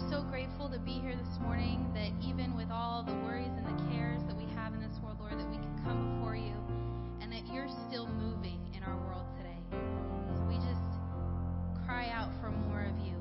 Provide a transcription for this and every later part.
we're so grateful to be here this morning, that even with all the worries and the cares that we have in this world, Lord, that we can come before you and that you're still moving in our world today. So we just cry out for more of you.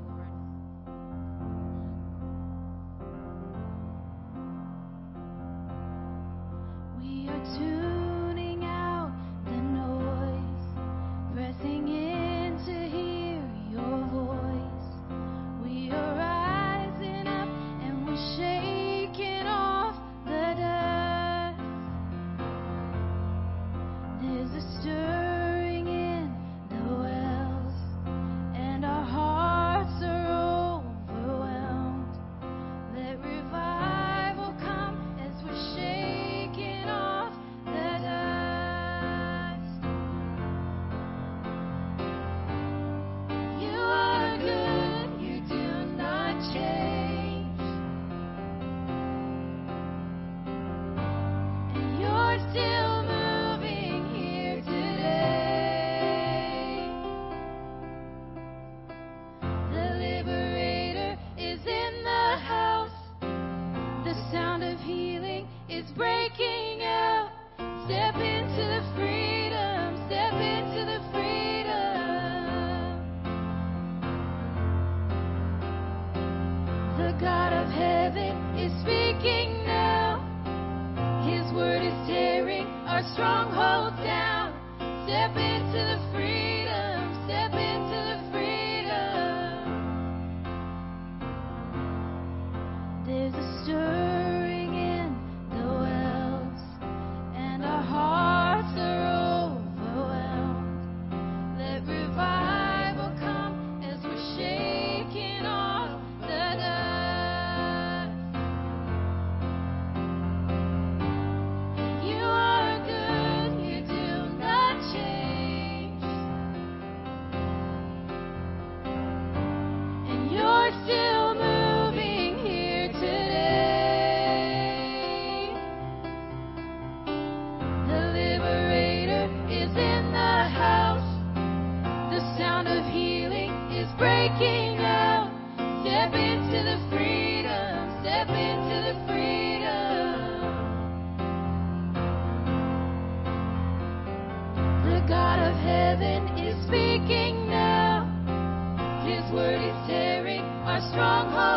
heaven is speaking now. His word is tearing our stronghold.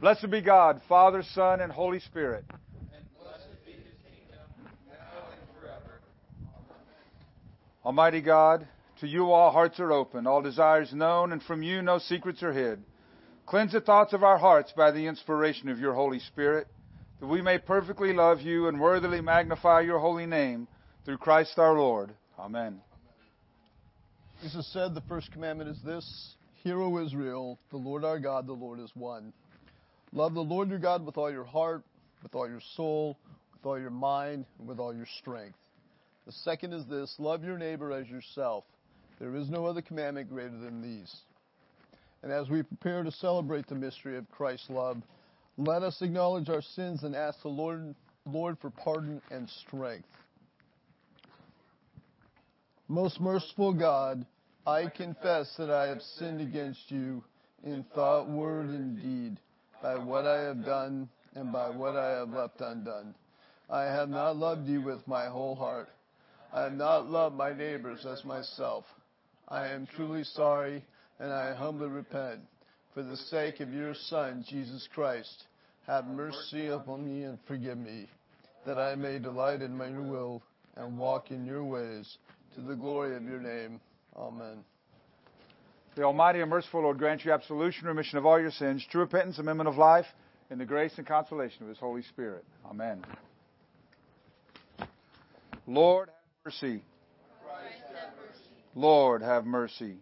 Blessed be God, Father, Son, and Holy Spirit. And blessed be His kingdom, now and forever. Almighty God, to you all hearts are open, all desires known, and from you no secrets are hid. Cleanse the thoughts of our hearts by the inspiration of your Holy Spirit, that we may perfectly love you and worthily magnify your holy name through Christ our Lord. Amen. Jesus said, The first commandment is this Hear, O Israel, the Lord our God, the Lord is one. Love the Lord your God with all your heart, with all your soul, with all your mind, and with all your strength. The second is this love your neighbor as yourself. There is no other commandment greater than these. And as we prepare to celebrate the mystery of Christ's love, let us acknowledge our sins and ask the Lord, Lord for pardon and strength. Most merciful God, I confess that I have sinned against you in thought, word, and deed by what I have done and by what I have left undone. I have not loved you with my whole heart. I have not loved my neighbors as myself. I am truly sorry, and I humbly repent. For the sake of your Son, Jesus Christ, have mercy upon me and forgive me, that I may delight in your will and walk in your ways, to the glory of your name. Amen. The Almighty and merciful Lord grant you absolution, remission of all your sins, true repentance, amendment of life, and the grace and consolation of His Holy Spirit. Amen. Lord, have mercy. Lord, have mercy.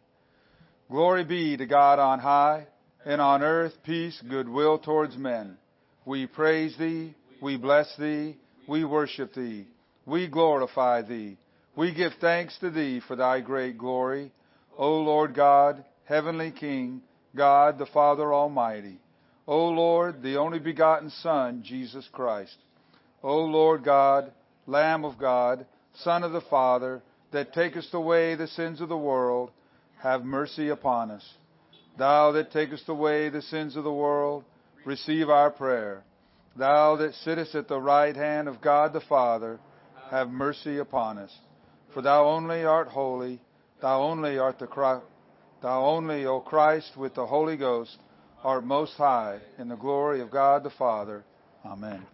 Glory be to God on high, and on earth peace, goodwill towards men. We praise Thee, we bless Thee, we worship Thee, we glorify Thee. We give thanks to Thee for Thy great glory. O Lord God, Heavenly King, God the Father Almighty. O Lord, the only begotten Son, Jesus Christ. O Lord God, Lamb of God, Son of the Father, that takest away the sins of the world, have mercy upon us. Thou that takest away the sins of the world, receive our prayer. Thou that sittest at the right hand of God the Father, have mercy upon us. For thou only art holy, thou only art the Christ, thou only, O Christ, with the Holy Ghost, art most high in the glory of God the Father. Amen.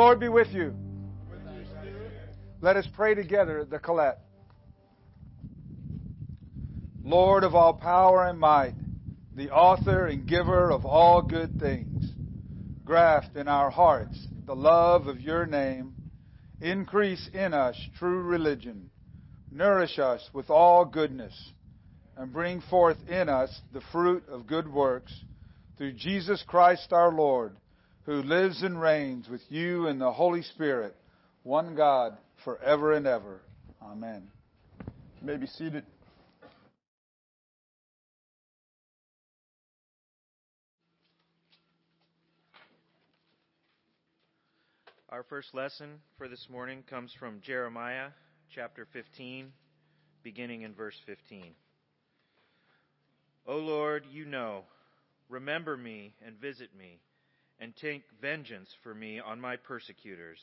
Lord be with you. Let us pray together the Collect. Lord of all power and might, the author and giver of all good things, graft in our hearts the love of your name, increase in us true religion, nourish us with all goodness, and bring forth in us the fruit of good works through Jesus Christ our Lord, who lives and reigns with you in the Holy Spirit, one God, forever and ever. Amen. You may be seated. Our first lesson for this morning comes from Jeremiah chapter 15, beginning in verse 15. O Lord, you know, remember me and visit me, and take vengeance for me on my persecutors.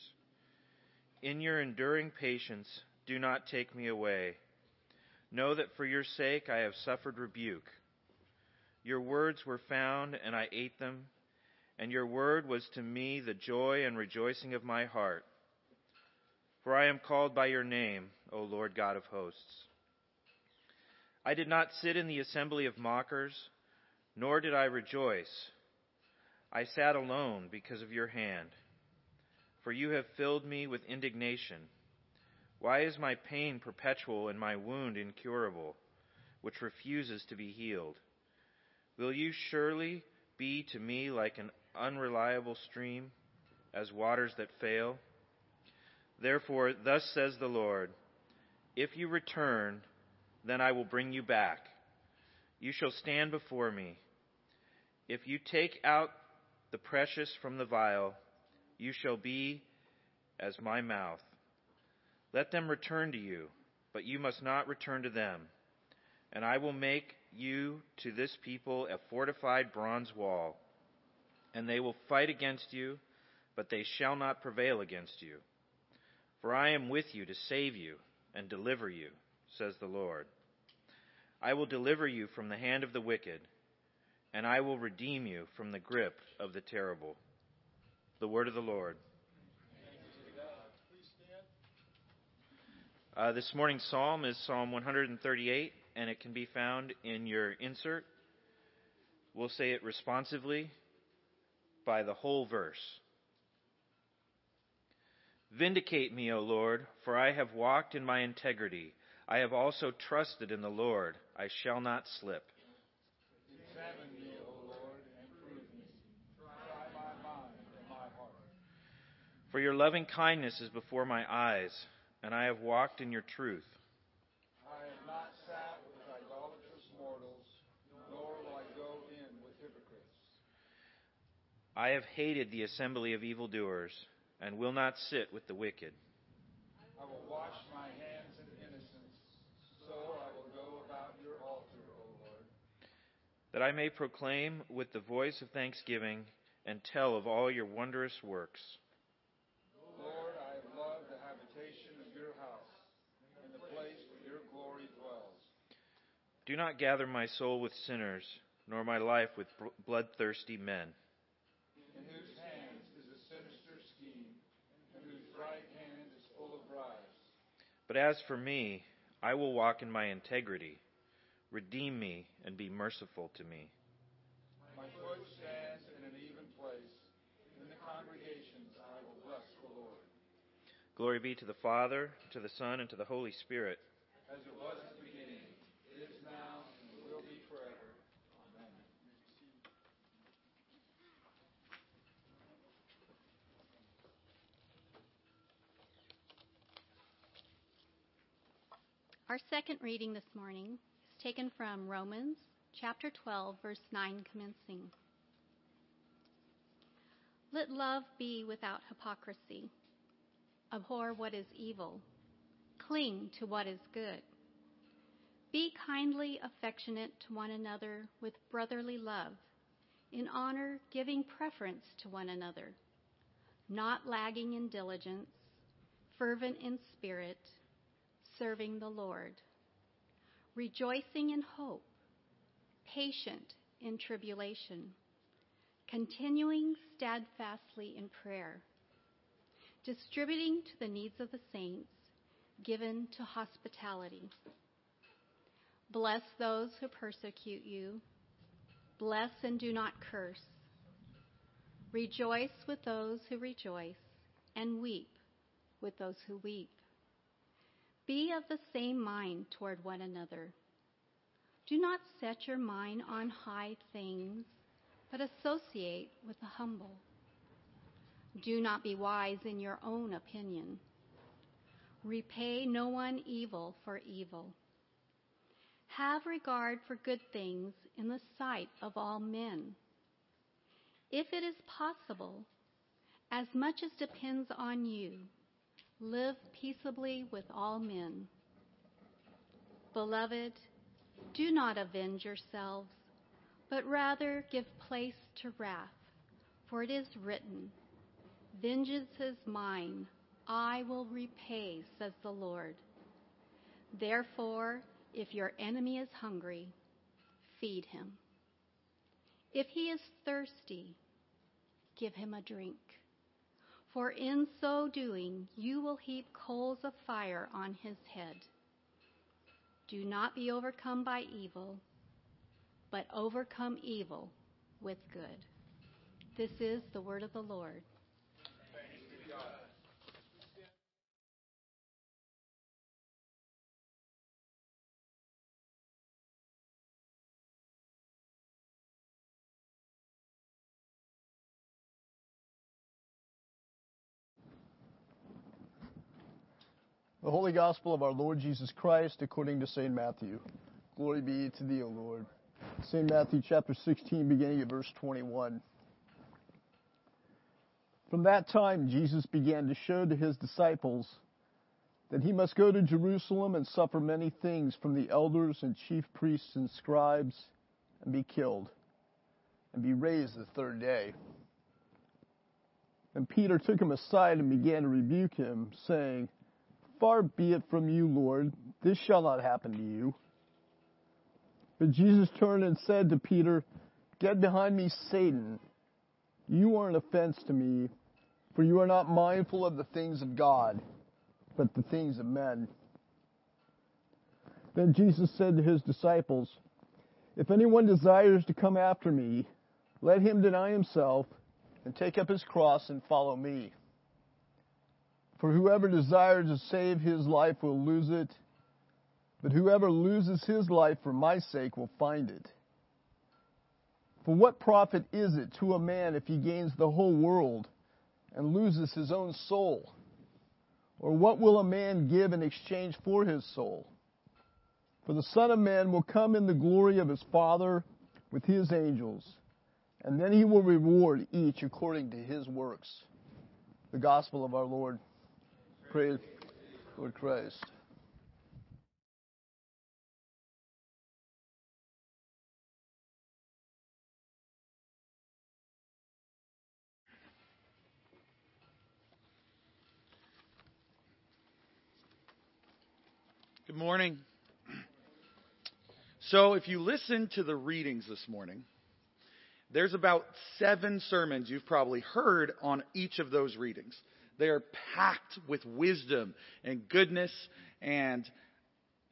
In your enduring patience, do not take me away. Know that for your sake I have suffered rebuke. Your words were found, and I ate them and your word was to me the joy and rejoicing of my heart. For I am called by your name, O Lord God of hosts. I did not sit in the assembly of mockers, nor did I rejoice. I sat alone because of your hand. For you have filled me with indignation. Why is my pain perpetual and my wound incurable, which refuses to be healed? Will you surely be to me like an unreliable stream, as waters that fail? Therefore, thus says the Lord If you return, then I will bring you back. You shall stand before me. If you take out the precious from the vile. you shall be as my mouth. Let them return to you, but you must not return to them. And I will make you to this people a fortified bronze wall and they will fight against you, but they shall not prevail against you. For I am with you to save you and deliver you, says the Lord. I will deliver you from the hand of the wicked, and I will redeem you from the grip of the terrible. The word of the Lord. Uh, this morning's psalm is Psalm 138, and it can be found in your insert. We'll say it responsively by the whole verse. Vindicate me, O Lord, for I have walked in my integrity. I have also trusted in the Lord. I shall not slip. Examine me, O Lord, and prove me. Try my mind and my heart. For your loving kindness is before my eyes, and I have walked in your truth. I have not sat with idolatrous mortals, nor will I go in with hypocrites. I have hated the assembly of evildoers, and will not sit with the wicked. I will wash my hands in innocence, so I will go about your altar, O Lord. That I may proclaim with the voice of thanksgiving and tell of all your wondrous works. Lord, I have loved the habitation of your house, and the place where your glory dwells. Do not gather my soul with sinners, nor my life with bloodthirsty men. in whose hands is a sinister scheme, and whose right hand is full of bribes. But as for me, I will walk in my integrity. Redeem me and be merciful to me. My foot stands in an even place. In the congregations I will bless the Lord. Glory be to the Father, to the Son, and to the Holy Spirit. As it was at the beginning, is now, and will be forever. Amen. Our second reading this morning is taken from Romans chapter 12, verse 9 commencing. Let love be without hypocrisy. Abhor what is evil. Cling to what is good. Be kindly affectionate to one another with brotherly love, in honor giving preference to one another, not lagging in diligence, fervent in spirit, serving the Lord, rejoicing in hope, patient in tribulation, continuing steadfastly in prayer, distributing to the needs of the saints, given to hospitality. Bless those who persecute you. Bless and do not curse. Rejoice with those who rejoice, and weep with those who weep. Be of the same mind toward one another. Do not set your mind on high things, but associate with the humble. Do not be wise in your own opinion. Repay no one evil for evil. Have regard for good things in the sight of all men. If it is possible, as much as depends on you, live peaceably with all men. Beloved, do not avenge yourselves, but rather give place to wrath, for it is written, Vengeance is mine, I will repay, says the Lord. Therefore, if your enemy is hungry, feed him. If he is thirsty, give him a drink. For in so doing, you will heap coals of fire on his head. Do not be overcome by evil, but overcome evil with good. This is the word of the Lord. The Holy Gospel of our Lord Jesus Christ according to St. Matthew. Glory be to thee, O Lord. St. Matthew chapter 16, beginning at verse 21. From that time, Jesus began to show to his disciples that he must go to Jerusalem and suffer many things from the elders and chief priests and scribes and be killed and be raised the third day. And Peter took him aside and began to rebuke him, saying, Far be it from you, Lord, this shall not happen to you. But Jesus turned and said to Peter, Get behind me, Satan. You are an offense to me, for you are not mindful of the things of God, but the things of men. Then Jesus said to his disciples, If anyone desires to come after me, let him deny himself and take up his cross and follow me. For whoever desires to save his life will lose it, but whoever loses his life for my sake will find it. For what profit is it to a man if he gains the whole world and loses his own soul? Or what will a man give in exchange for his soul? For the Son of Man will come in the glory of his Father with his angels, and then he will reward each according to his works. The Gospel of our Lord. Praise Lord Christ. Good morning. So, if you listen to the readings this morning, there's about seven sermons you've probably heard on each of those readings. They are packed with wisdom and goodness. And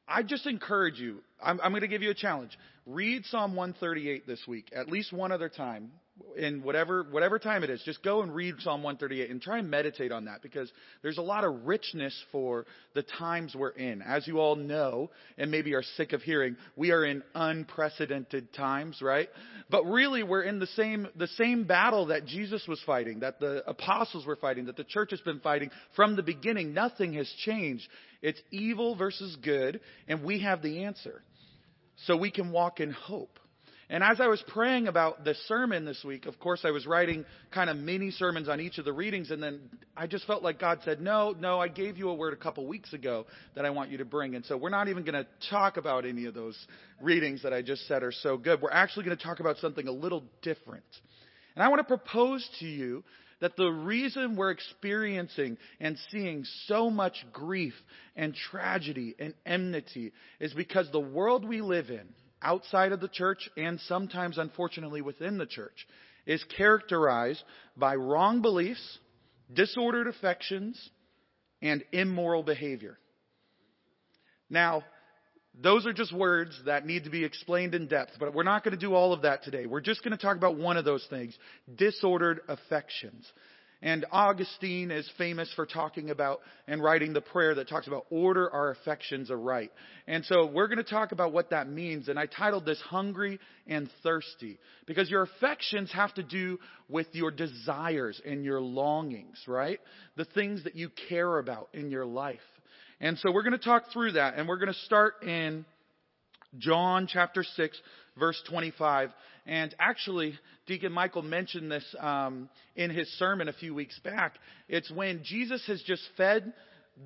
I just encourage you, I'm, I'm going to give you a challenge. Read Psalm 138 this week, at least one other time. In whatever whatever time it is, just go and read Psalm 138 and try and meditate on that because there's a lot of richness for the times we're in. As you all know, and maybe are sick of hearing, we are in unprecedented times, right? But really, we're in the same the same battle that Jesus was fighting, that the apostles were fighting, that the church has been fighting from the beginning. Nothing has changed. It's evil versus good, and we have the answer. So we can walk in hope. And as I was praying about the sermon this week, of course, I was writing kind of mini sermons on each of the readings, and then I just felt like God said, No, no, I gave you a word a couple weeks ago that I want you to bring. And so we're not even going to talk about any of those readings that I just said are so good. We're actually going to talk about something a little different. And I want to propose to you that the reason we're experiencing and seeing so much grief and tragedy and enmity is because the world we live in, outside of the church and sometimes, unfortunately, within the church, is characterized by wrong beliefs, disordered affections, and immoral behavior. Now, those are just words that need to be explained in depth, but we're not going to do all of that today. We're just going to talk about one of those things disordered affections. And Augustine is famous for talking about and writing the prayer that talks about order our affections aright. And so we're going to talk about what that means. And I titled this Hungry and Thirsty because your affections have to do with your desires and your longings, right? The things that you care about in your life. And so we're going to talk through that and we're going to start in John chapter 6 verse 25. And actually, Deacon Michael mentioned this um, in his sermon a few weeks back. It's when Jesus has just fed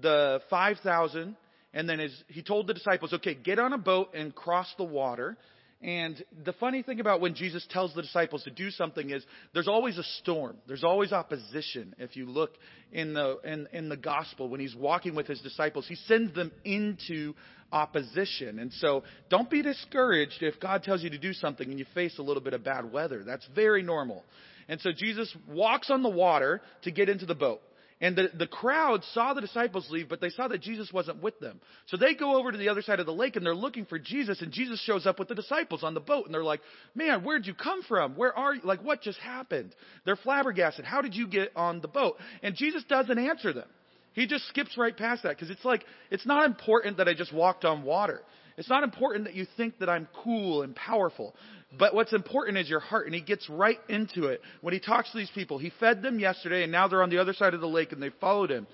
the 5,000, and then his, he told the disciples, okay, get on a boat and cross the water. And the funny thing about when Jesus tells the disciples to do something is there's always a storm. There's always opposition. If you look in the in, in the gospel when he's walking with his disciples, he sends them into opposition. And so don't be discouraged if God tells you to do something and you face a little bit of bad weather. That's very normal. And so Jesus walks on the water to get into the boat. And the, the crowd saw the disciples leave, but they saw that Jesus wasn't with them. So they go over to the other side of the lake and they're looking for Jesus, and Jesus shows up with the disciples on the boat, and they're like, Man, where'd you come from? Where are you? Like, what just happened? They're flabbergasted. How did you get on the boat? And Jesus doesn't answer them. He just skips right past that because it's like, it's not important that I just walked on water. It's not important that you think that I'm cool and powerful. But what's important is your heart, and he gets right into it. When he talks to these people, he fed them yesterday, and now they're on the other side of the lake, and they followed him.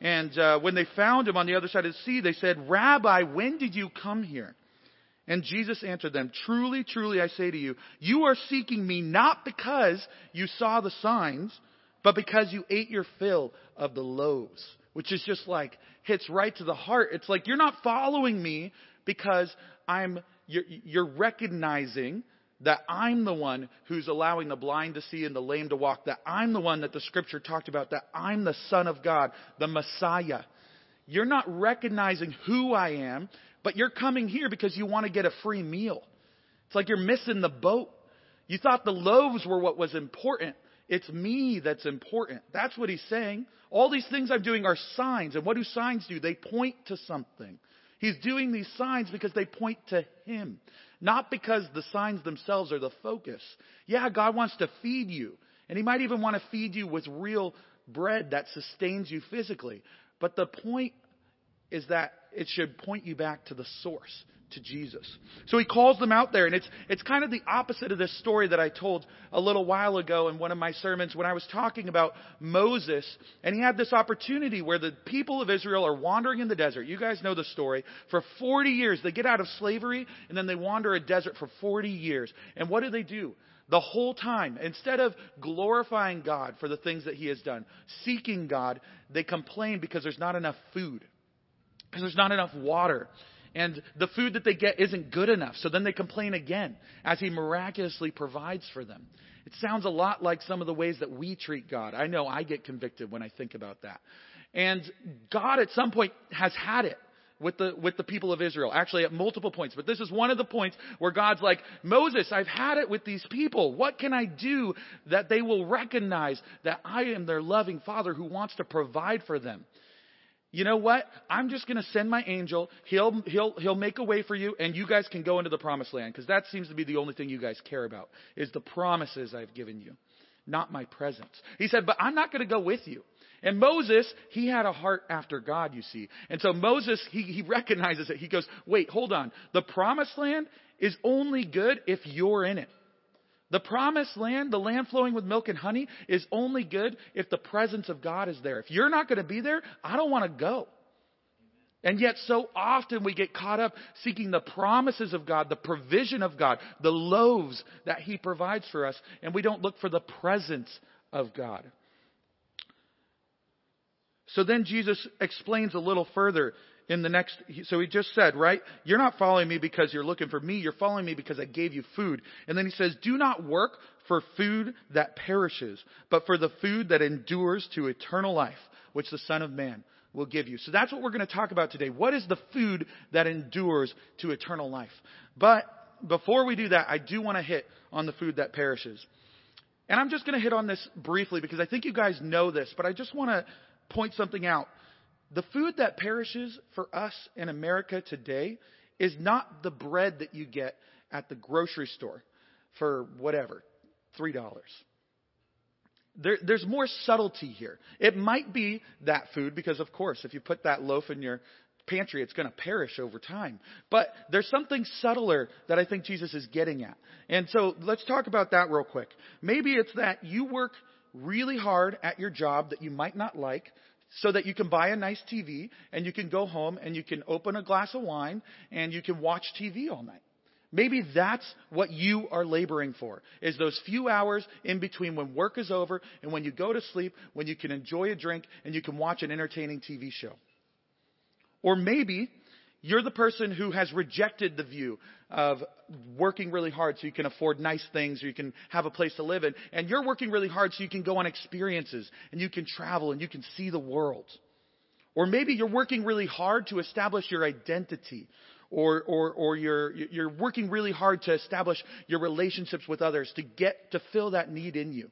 And uh, when they found him on the other side of the sea, they said, Rabbi, when did you come here? And Jesus answered them, Truly, truly, I say to you, you are seeking me not because you saw the signs, but because you ate your fill of the loaves, which is just like hits right to the heart. It's like you're not following me because I'm you're, you're recognizing that I'm the one who's allowing the blind to see and the lame to walk, that I'm the one that the scripture talked about, that I'm the Son of God, the Messiah. You're not recognizing who I am, but you're coming here because you want to get a free meal. It's like you're missing the boat. You thought the loaves were what was important. It's me that's important. That's what he's saying. All these things I'm doing are signs. And what do signs do? They point to something. He's doing these signs because they point to him, not because the signs themselves are the focus. Yeah, God wants to feed you, and he might even want to feed you with real bread that sustains you physically. But the point is that it should point you back to the source, to Jesus. So he calls them out there, and it's, it's kind of the opposite of this story that I told a little while ago in one of my sermons when I was talking about Moses, and he had this opportunity where the people of Israel are wandering in the desert. You guys know the story. For 40 years, they get out of slavery, and then they wander a desert for 40 years. And what do they do? The whole time, instead of glorifying God for the things that He has done, seeking God, they complain because there's not enough food, because there's not enough water, and the food that they get isn't good enough. So then they complain again as He miraculously provides for them. It sounds a lot like some of the ways that we treat God. I know I get convicted when I think about that. And God at some point has had it with the, with the people of Israel. Actually, at multiple points. But this is one of the points where God's like, Moses, I've had it with these people. What can I do that they will recognize that I am their loving father who wants to provide for them? You know what? I'm just going to send my angel. He'll, he'll, he'll make a way for you, and you guys can go into the promised land. Because that seems to be the only thing you guys care about, is the promises I've given you, not my presence. He said, but I'm not going to go with you. And Moses, he had a heart after God, you see. And so Moses, he, he recognizes it. He goes, wait, hold on. The promised land is only good if you're in it. The promised land, the land flowing with milk and honey, is only good if the presence of God is there. If you're not going to be there, I don't want to go. And yet, so often we get caught up seeking the promises of God, the provision of God, the loaves that He provides for us, and we don't look for the presence of God. So then Jesus explains a little further in the next. So he just said, right? You're not following me because you're looking for me. You're following me because I gave you food. And then he says, Do not work for food that perishes, but for the food that endures to eternal life, which the Son of Man will give you. So that's what we're going to talk about today. What is the food that endures to eternal life? But before we do that, I do want to hit on the food that perishes. And I'm just going to hit on this briefly because I think you guys know this, but I just want to point something out. The food that perishes for us in America today is not the bread that you get at the grocery store for whatever, $3. There, there's more subtlety here. It might be that food because, of course, if you put that loaf in your pantry, it's going to perish over time. But there's something subtler that I think Jesus is getting at. And so let's talk about that real quick. Maybe it's that you work really hard at your job that you might not like so that you can buy a nice TV and you can go home and you can open a glass of wine and you can watch TV all night. Maybe that's what you are laboring for, is those few hours in between when work is over and when you go to sleep, when you can enjoy a drink and you can watch an entertaining TV show. Or maybe you're the person who has rejected the view of working really hard so you can afford nice things or you can have a place to live in. And you're working really hard so you can go on experiences and you can travel and you can see the world. Or maybe you're working really hard to establish your identity or, or, or you're, you're working really hard to establish your relationships with others to get to fill that need in you.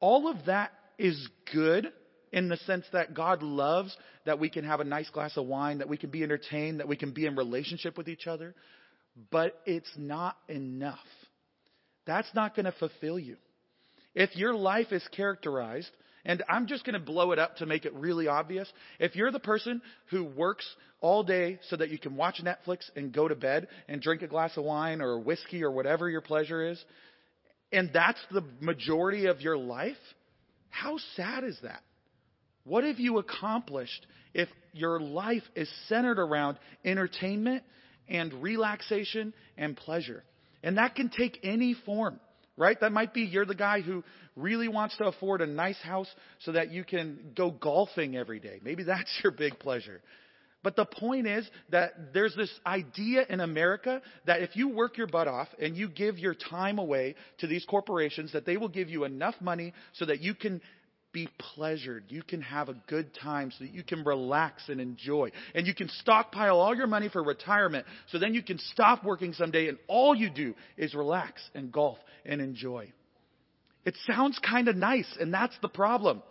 All of that is good in the sense that God loves that we can have a nice glass of wine, that we can be entertained, that we can be in relationship with each other. But it's not enough. That's not going to fulfill you. If your life is characterized and I'm just going to blow it up to make it really obvious. If you're the person who works all day so that you can watch Netflix and go to bed and drink a glass of wine or whiskey or whatever your pleasure is, and that's the majority of your life, how sad is that? What have you accomplished if your life is centered around entertainment and relaxation and pleasure? And that can take any form right? That might be you're the guy who really wants to afford a nice house so that you can go golfing every day. Maybe that's your big pleasure. But the point is that there's this idea in America that if you work your butt off and you give your time away to these corporations, that they will give you enough money so that you can be pleasured. You can have a good time so that you can relax and enjoy. And you can stockpile all your money for retirement so then you can stop working someday and all you do is relax and golf and enjoy. It sounds kind of nice, and that's the problem.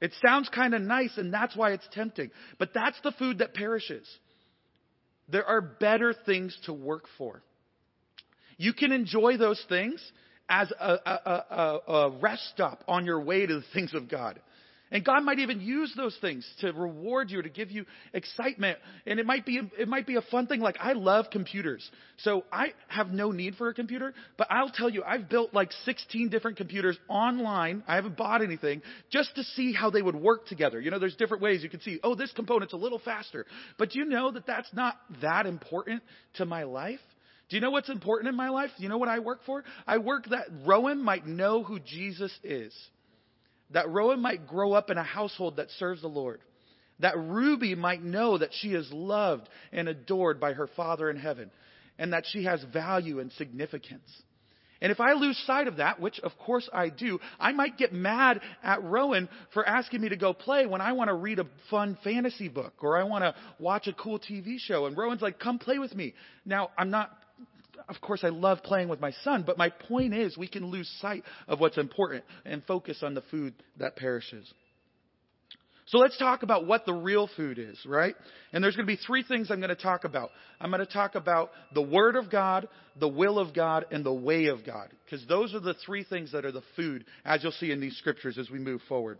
It sounds kind of nice, and that's why it's tempting. But that's the food that perishes. There are better things to work for. You can enjoy those things as a, a, a, a rest stop on your way to the things of God. And God might even use those things to reward you, to give you excitement. And it might be, it might be a fun thing. Like, I love computers. So I have no need for a computer, but I'll tell you, I've built like 16 different computers online. I haven't bought anything just to see how they would work together. You know, there's different ways you can see, oh, this component's a little faster. But do you know that that's not that important to my life? Do you know what's important in my life? Do you know what I work for? I work that Rowan might know who Jesus is. That Rowan might grow up in a household that serves the Lord. That Ruby might know that she is loved and adored by her Father in heaven. And that she has value and significance. And if I lose sight of that, which of course I do, I might get mad at Rowan for asking me to go play when I want to read a fun fantasy book or I want to watch a cool TV show. And Rowan's like, come play with me. Now, I'm not of course, I love playing with my son, but my point is we can lose sight of what's important and focus on the food that perishes. So let's talk about what the real food is, right? And there's going to be three things I'm going to talk about. I'm going to talk about the Word of God, the will of God, and the way of God. Because those are the three things that are the food, as you'll see in these scriptures as we move forward.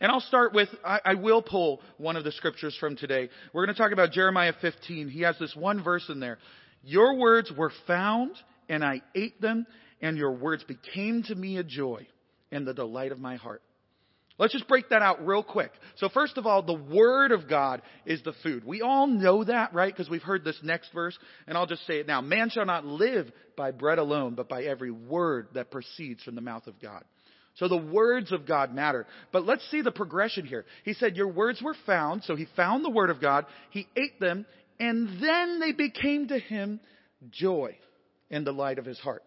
And I'll start with, I, I, will pull one of the scriptures from today. We're going to talk about Jeremiah 15. He has this one verse in there. Your words were found, and I ate them, and your words became to me a joy and the delight of my heart. Let's just break that out real quick. So first of all, the Word of God is the food. We all know that, right? Because we've heard this next verse, and I'll just say it now. Man shall not live by bread alone, but by every word that proceeds from the mouth of God. So the words of God matter. But let's see the progression here. He said, Your words were found. So he found the Word of God. He ate them. And then they became to him joy in the light of his heart.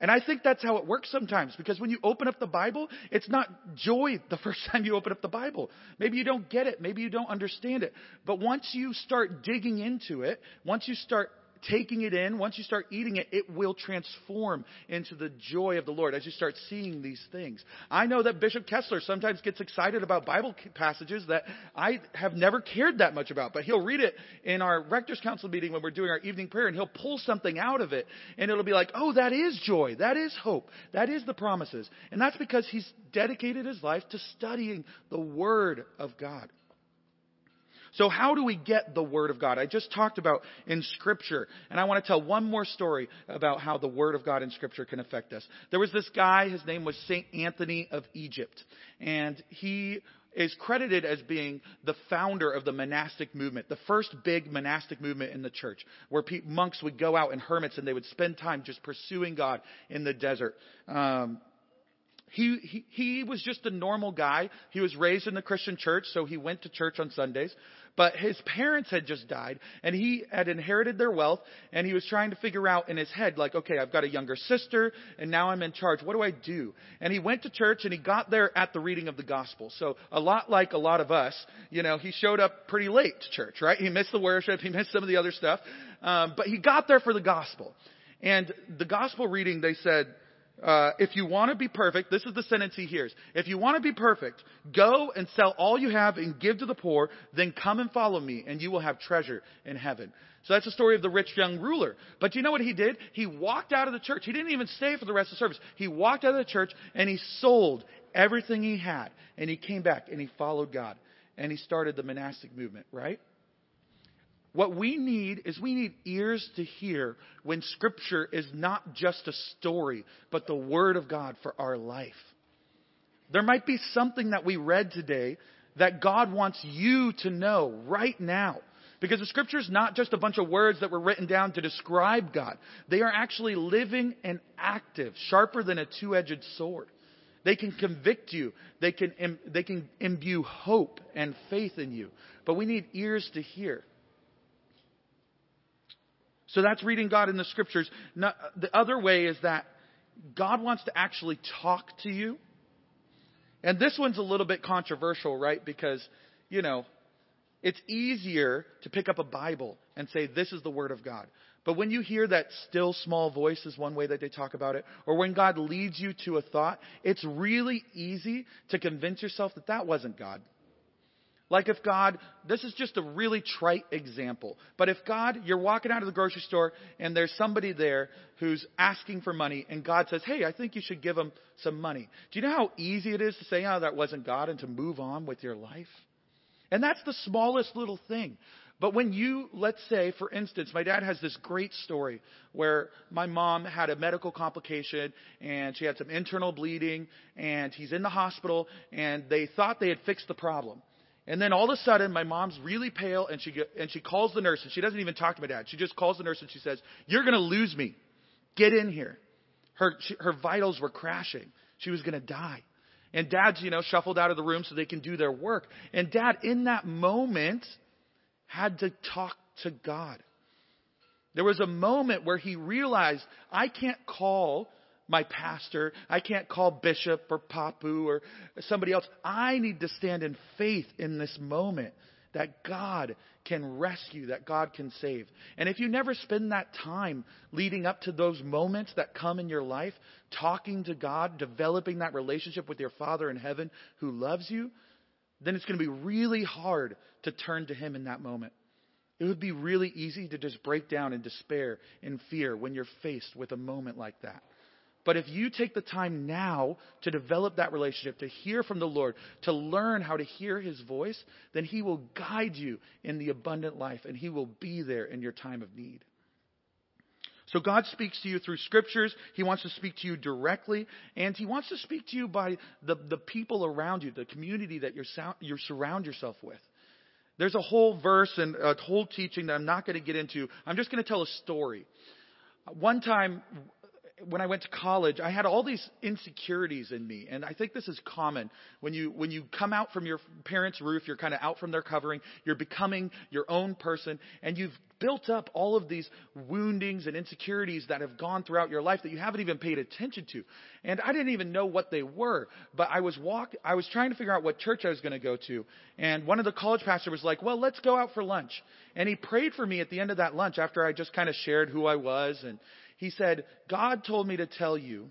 And I think that's how it works sometimes because when you open up the Bible, it's not joy the first time you open up the Bible. Maybe you don't get it. Maybe you don't understand it. But once you start digging into it, once you start taking it in, once you start eating it, it will transform into the joy of the Lord as you start seeing these things. I know that Bishop Kessler sometimes gets excited about Bible passages that I have never cared that much about, but he'll read it in our Rector's Council meeting when we're doing our evening prayer and he'll pull something out of it and it'll be like, oh, that is joy. That is hope. That is the promises. And that's because he's dedicated his life to studying the Word of God. So how do we get the Word of God? I just talked about in Scripture, and I want to tell one more story about how the Word of God in Scripture can affect us. There was this guy, his name was Saint Anthony of Egypt, and he is credited as being the founder of the monastic movement, the first big monastic movement in the church, where pe- monks would go out and hermits and they would spend time just pursuing God in the desert. Um, he, he, he was just a normal guy. He was raised in the Christian church, so he went to church on Sundays. But his parents had just died, and he had inherited their wealth, and he was trying to figure out in his head, like, okay, I've got a younger sister, and now I'm in charge. What do I do? And he went to church, and he got there at the reading of the gospel. So a lot like a lot of us, you know, he showed up pretty late to church, right? He missed the worship, he missed some of the other stuff, um, but he got there for the gospel. And the gospel reading, they said, uh, if you want to be perfect, this is the sentence he hears. If you want to be perfect, go and sell all you have and give to the poor, then come and follow me, and you will have treasure in heaven. So that's the story of the rich young ruler. But you know what he did? He walked out of the church. He didn't even stay for the rest of the service. He walked out of the church and he sold everything he had. And he came back and he followed God. And he started the monastic movement, right? What we need is we need ears to hear when Scripture is not just a story, but the Word of God for our life. There might be something that we read today that God wants you to know right now. Because the scripture is not just a bunch of words that were written down to describe God. They are actually living and active, sharper than a two-edged sword. They can convict you. They can, they can imbue hope and faith in you. But we need ears to hear. So that's reading God in the scriptures. Not, the other way is that God wants to actually talk to you. And this one's a little bit controversial, right? Because, you know, it's easier to pick up a Bible and say, this is the Word of God. But when you hear that still small voice is one way that they talk about it, or when God leads you to a thought, it's really easy to convince yourself that that wasn't God. Like if God, this is just a really trite example, but if God, you're walking out of the grocery store and there's somebody there who's asking for money and God says, hey, I think you should give them some money. Do you know how easy it is to say, oh, that wasn't God and to move on with your life? And that's the smallest little thing. But when you, let's say, for instance, my dad has this great story where my mom had a medical complication and she had some internal bleeding and he's in the hospital and they thought they had fixed the problem. And then all of a sudden, my mom's really pale, and she and she calls the nurse, and she doesn't even talk to my dad. She just calls the nurse and she says, "You're going to lose me. Get in here." Her she, her vitals were crashing. She was going to die. And dad's, you know, shuffled out of the room so they can do their work. And dad, in that moment, had to talk to God. There was a moment where he realized, I can't call my pastor. I can't call bishop or papu or somebody else. I need to stand in faith in this moment that God can rescue, that God can save. And if you never spend that time leading up to those moments that come in your life, talking to God, developing that relationship with your Father in heaven who loves you, then it's going to be really hard to turn to Him in that moment. It would be really easy to just break down in despair and fear when you're faced with a moment like that. But if you take the time now to develop that relationship, to hear from the Lord, to learn how to hear His voice, then He will guide you in the abundant life and He will be there in your time of need. So God speaks to you through scriptures. He wants to speak to you directly, and He wants to speak to you by the, the people around you, the community that you're, you surround yourself with. There's a whole verse and a whole teaching that I'm not going to get into. I'm just going to tell a story. One time, when I went to college, I had all these insecurities in me, and I think this is common when you when you come out from your parents' roof, you're kind of out from their covering, you're becoming your own person, and you've built up all of these woundings and insecurities that have gone throughout your life that you haven't even paid attention to. And I didn't even know what they were, but I was walk I was trying to figure out what church I was going to go to, and one of the college pastors was like, "Well, let's go out for lunch," and he prayed for me at the end of that lunch after I just kind of shared who I was and he said, God told me to tell you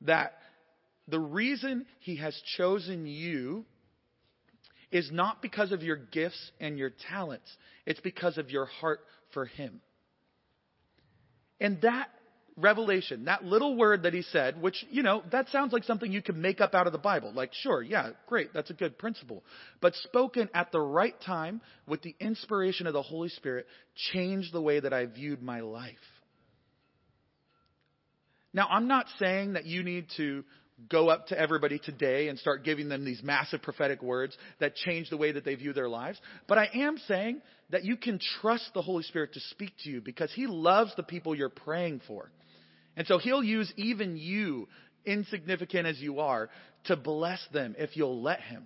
that the reason He has chosen you is not because of your gifts and your talents, it's because of your heart for Him. And that revelation, that little word that he said, which, you know, that sounds like something you could make up out of the Bible. Like, sure, yeah, great, that's a good principle. But spoken at the right time with the inspiration of the Holy Spirit changed the way that I viewed my life. Now, I'm not saying that you need to go up to everybody today and start giving them these massive prophetic words that change the way that they view their lives. But I am saying that you can trust the Holy Spirit to speak to you because He loves the people you're praying for. And so He'll use even you, insignificant as you are, to bless them if you'll let Him.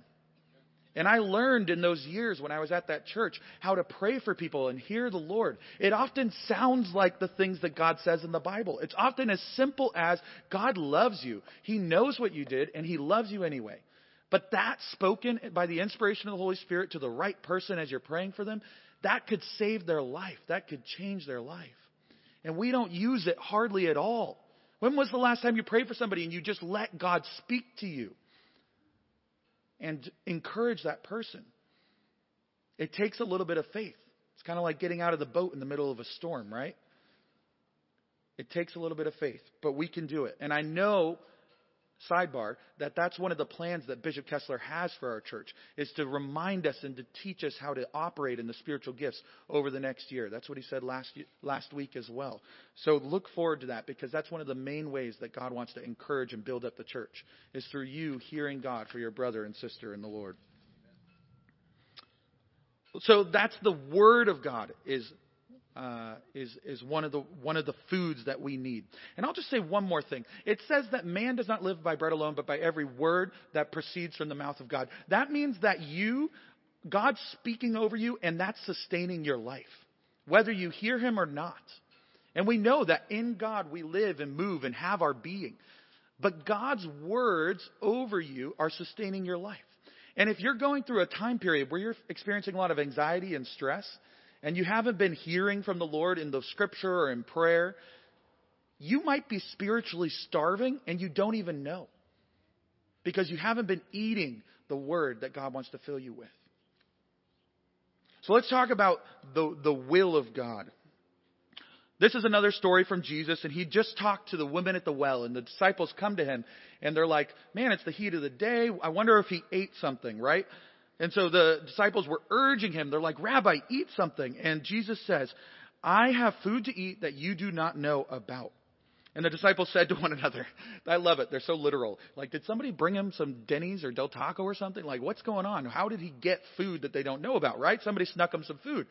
And I learned in those years when I was at that church how to pray for people and hear the Lord. It often sounds like the things that God says in the Bible. It's often as simple as God loves you. He knows what you did and He loves you anyway. But that spoken by the inspiration of the Holy Spirit to the right person as you're praying for them, that could save their life. That could change their life. And we don't use it hardly at all. When was the last time you prayed for somebody and you just let God speak to you? And encourage that person. It takes a little bit of faith. It's kind of like getting out of the boat in the middle of a storm, right? It takes a little bit of faith, but we can do it. And I know sidebar that that's one of the plans that Bishop Kessler has for our church is to remind us and to teach us how to operate in the spiritual gifts over the next year. That's what he said last last week as well. So look forward to that because that's one of the main ways that God wants to encourage and build up the church is through you hearing God for your brother and sister in the Lord. So that's the word of God is uh, is is one of the one of the foods that we need. And I'll just say one more thing. It says that man does not live by bread alone, but by every word that proceeds from the mouth of God. That means that you, God's speaking over you, and that's sustaining your life, whether you hear Him or not. And we know that in God we live and move and have our being. But God's words over you are sustaining your life. And if you're going through a time period where you're experiencing a lot of anxiety and stress, and you haven't been hearing from the Lord in the scripture or in prayer, you might be spiritually starving and you don't even know because you haven't been eating the word that God wants to fill you with. So let's talk about the, the will of God. This is another story from Jesus, and he just talked to the women at the well, and the disciples come to him, and they're like, Man, it's the heat of the day. I wonder if he ate something, right? And so the disciples were urging him. They're like, Rabbi, eat something. And Jesus says, I have food to eat that you do not know about. And the disciples said to one another, I love it. They're so literal. Like, did somebody bring him some Denny's or Del Taco or something? Like, what's going on? How did he get food that they don't know about, right? Somebody snuck him some food.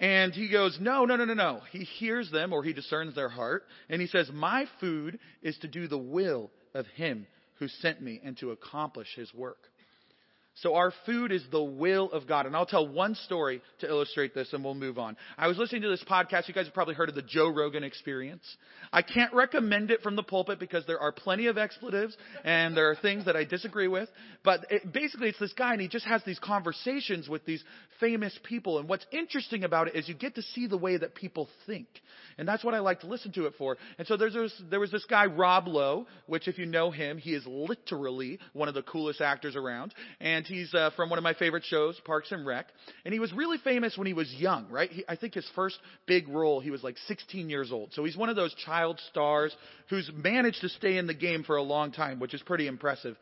And he goes, No, no, no, no, no. He hears them or he discerns their heart. And he says, My food is to do the will of him who sent me and to accomplish his work. So our food is the will of God. And I'll tell one story to illustrate this and we'll move on. I was listening to this podcast. You guys have probably heard of the Joe Rogan experience. I can't recommend it from the pulpit because there are plenty of expletives and there are things that I disagree with. But it, basically it's this guy and he just has these conversations with these famous people. And what's interesting about it is you get to see the way that people think. And that's what I like to listen to it for. And so there's this, there was this guy, Rob Lowe, which if you know him, he is literally one of the coolest actors around. And he's uh, from one of my favorite shows, Parks and Rec. And he was really famous when he was young, right? He, I think his first big role, he was like 16 years old. So he's one of those child stars who's managed to stay in the game for a long time, which is pretty impressive.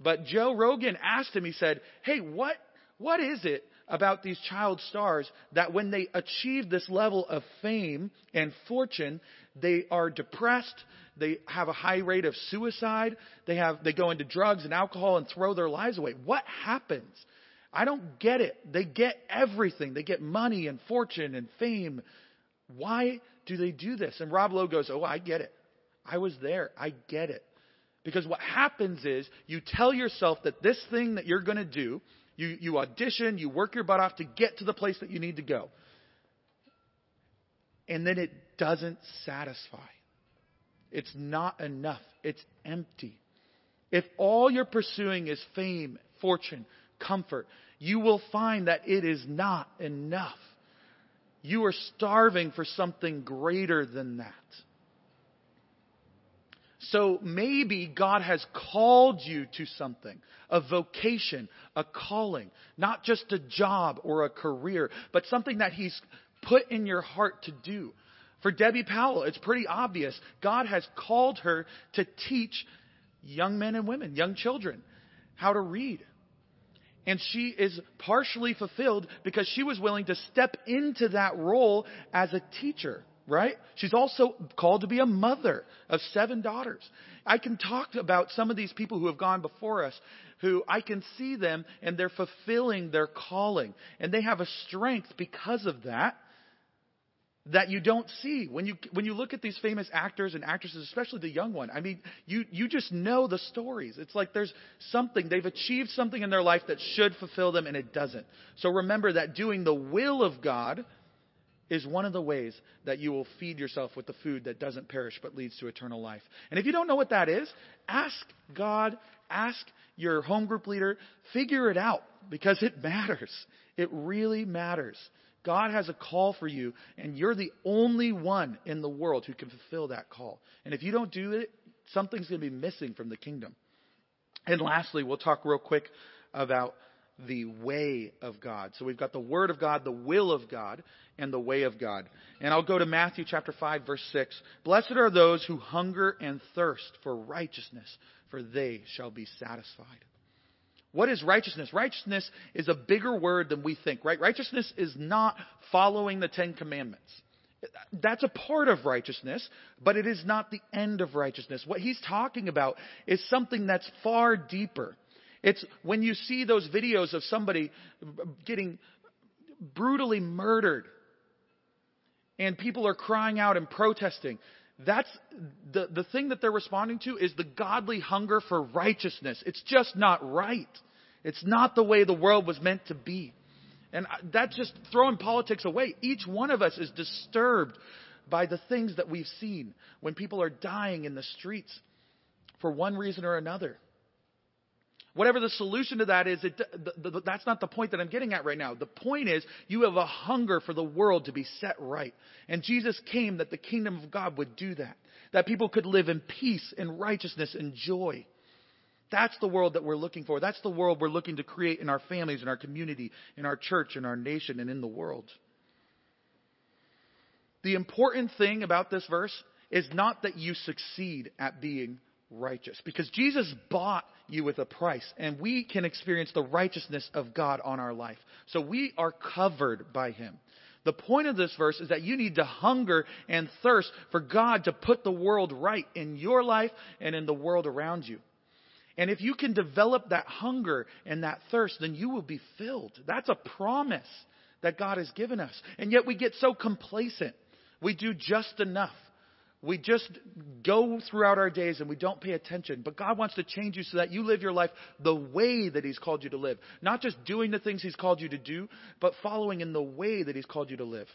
But Joe Rogan asked him, he said, Hey, what, what is it about these child stars that when they achieve this level of fame and fortune, They are depressed. They have a high rate of suicide. They have, they go into drugs and alcohol and throw their lives away. What happens? I don't get it. They get everything. They get money and fortune and fame. Why do they do this? And Rob Lowe goes, Oh, I get it. I was there. I get it. Because what happens is you tell yourself that this thing that you're going to do, you, you audition, you work your butt off to get to the place that you need to go. And then it doesn't satisfy. It's not enough. It's empty. If all you're pursuing is fame, fortune, comfort, you will find that it is not enough. You are starving for something greater than that. So maybe God has called you to something, a vocation, a calling, not just a job or a career, but something that He's put in your heart to do. For Debbie Powell, it's pretty obvious. God has called her to teach young men and women, young children, how to read. And she is partially fulfilled because she was willing to step into that role as a teacher right? She's also called to be a mother of seven daughters. I can talk about some of these people who have gone before us who I can see them and they're fulfilling their calling. And they have a strength because of that that you don't see when you when you look at these famous actors and actresses, especially the young one. I mean, you you just know the stories. It's like there's something they've achieved something in their life that should fulfill them, and it doesn't. So remember that doing the will of God is one of the ways that you will feed yourself with the food that doesn't perish but leads to eternal life. And if you don't know what that is, ask God, ask your home group leader, figure it out because it matters. It really matters. God has a call for you, and you're the only one in the world who can fulfill that call. And if you don't do it, something's going to be missing from the kingdom. And lastly, we'll talk real quick about the way of God. So we've got the Word of God, the will of God, and the way of God. And I'll go to Matthew chapter 5 verse 6. Blessed are those who hunger and thirst for righteousness, for they shall be satisfied. What is righteousness? Righteousness is a bigger word than we think, right? Righteousness is not following the Ten Commandments. That's a part of righteousness, but it is not the end of righteousness. What he's talking about is something that's far deeper. It's when you see those videos of somebody getting brutally murdered and people are crying out and protesting. That's the, the thing that they're responding to is the godly hunger for righteousness. It's just not right. It's not the way the world was meant to be. And that's just throwing politics away. Each one of us is disturbed by the things that we've seen when people are dying in the streets for one reason or another. Whatever the solution to that is, it, the, the, that's not the point that I'm getting at right now. The point is, you have a hunger for the world to be set right. And Jesus came that the kingdom of God would do that. That people could live in peace and righteousness and joy. That's the world that we're looking for. That's the world we're looking to create in our families, in our community, in our church, in our nation, and in the world. The important thing about this verse is not that you succeed at being righteous. Because Jesus bought you with a price, and we can experience the righteousness of God on our life. So we are covered by Him. The point of this verse is that you need to hunger and thirst for God to put the world right in your life and in the world around you. And if you can develop that hunger and that thirst, then you will be filled. That's a promise that God has given us. And yet we get so complacent. We do just enough we just go throughout our days and we don't pay attention. But God wants to change you so that you live your life the way that He's called you to live. Not just doing the things He's called you to do, but following in the way that He's called you to live.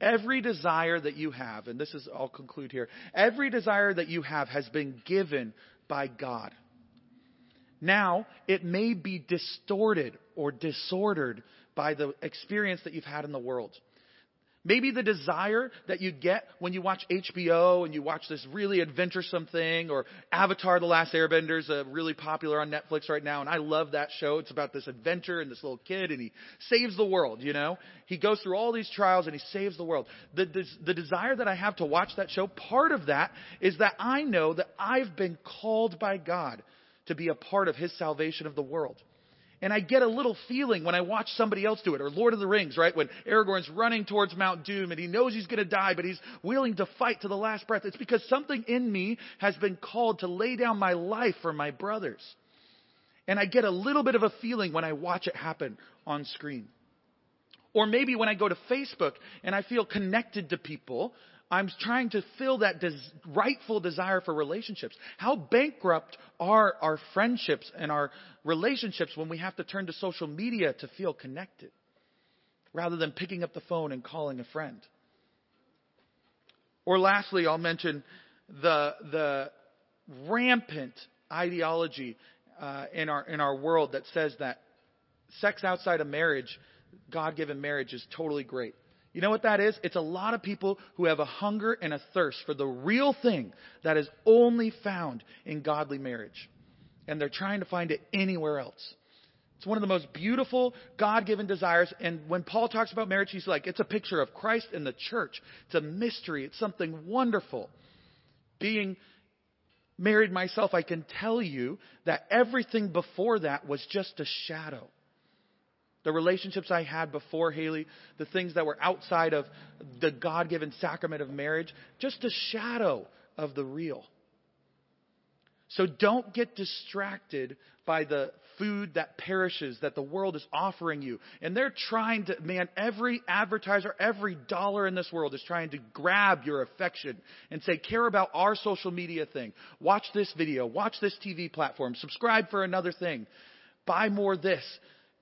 Every desire that you have, and this is, I'll conclude here, every desire that you have has been given by God. Now, it may be distorted or disordered by the experience that you've had in the world. Maybe the desire that you get when you watch HBO and you watch this really adventuresome thing, or Avatar The Last Airbender is uh, really popular on Netflix right now, and I love that show. It's about this adventure and this little kid, and he saves the world, you know? He goes through all these trials and he saves the world. The, the, the desire that I have to watch that show, part of that is that I know that I've been called by God to be a part of His salvation of the world. And I get a little feeling when I watch somebody else do it, or Lord of the Rings, right? When Aragorn's running towards Mount Doom and he knows he's going to die, but he's willing to fight to the last breath. It's because something in me has been called to lay down my life for my brothers. And I get a little bit of a feeling when I watch it happen on screen. Or maybe when I go to Facebook and I feel connected to people, I'm trying to fill that des- rightful desire for relationships. How bankrupt are our friendships and our relationships when we have to turn to social media to feel connected rather than picking up the phone and calling a friend? Or lastly, I'll mention the, the rampant ideology uh, in, our, in our world that says that sex outside of marriage, God given marriage, is totally great. You know what that is? It's a lot of people who have a hunger and a thirst for the real thing that is only found in godly marriage. And they're trying to find it anywhere else. It's one of the most beautiful God given desires. And when Paul talks about marriage, he's like, it's a picture of Christ and the church. It's a mystery. It's something wonderful. Being married myself, I can tell you that everything before that was just a shadow. The relationships I had before Haley, the things that were outside of the God given sacrament of marriage, just a shadow of the real. So don't get distracted by the food that perishes that the world is offering you. And they're trying to, man, every advertiser, every dollar in this world is trying to grab your affection and say, care about our social media thing. Watch this video. Watch this TV platform. Subscribe for another thing. Buy more this.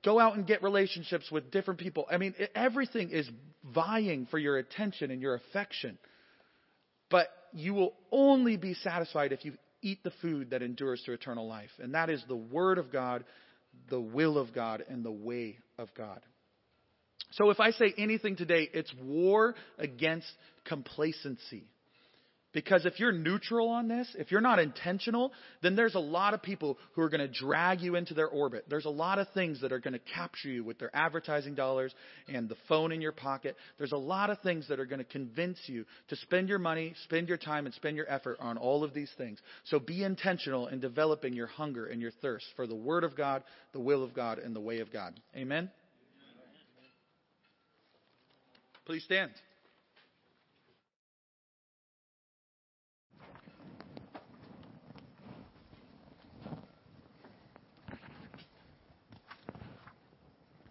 Go out and get relationships with different people. I mean, everything is vying for your attention and your affection. But you will only be satisfied if you eat the food that endures to eternal life. And that is the Word of God, the will of God, and the way of God. So if I say anything today, it's war against complacency. Because if you're neutral on this, if you're not intentional, then there's a lot of people who are going to drag you into their orbit. There's a lot of things that are going to capture you with their advertising dollars and the phone in your pocket. There's a lot of things that are going to convince you to spend your money, spend your time, and spend your effort on all of these things. So be intentional in developing your hunger and your thirst for the Word of God, the will of God, and the way of God. Amen? Please stand.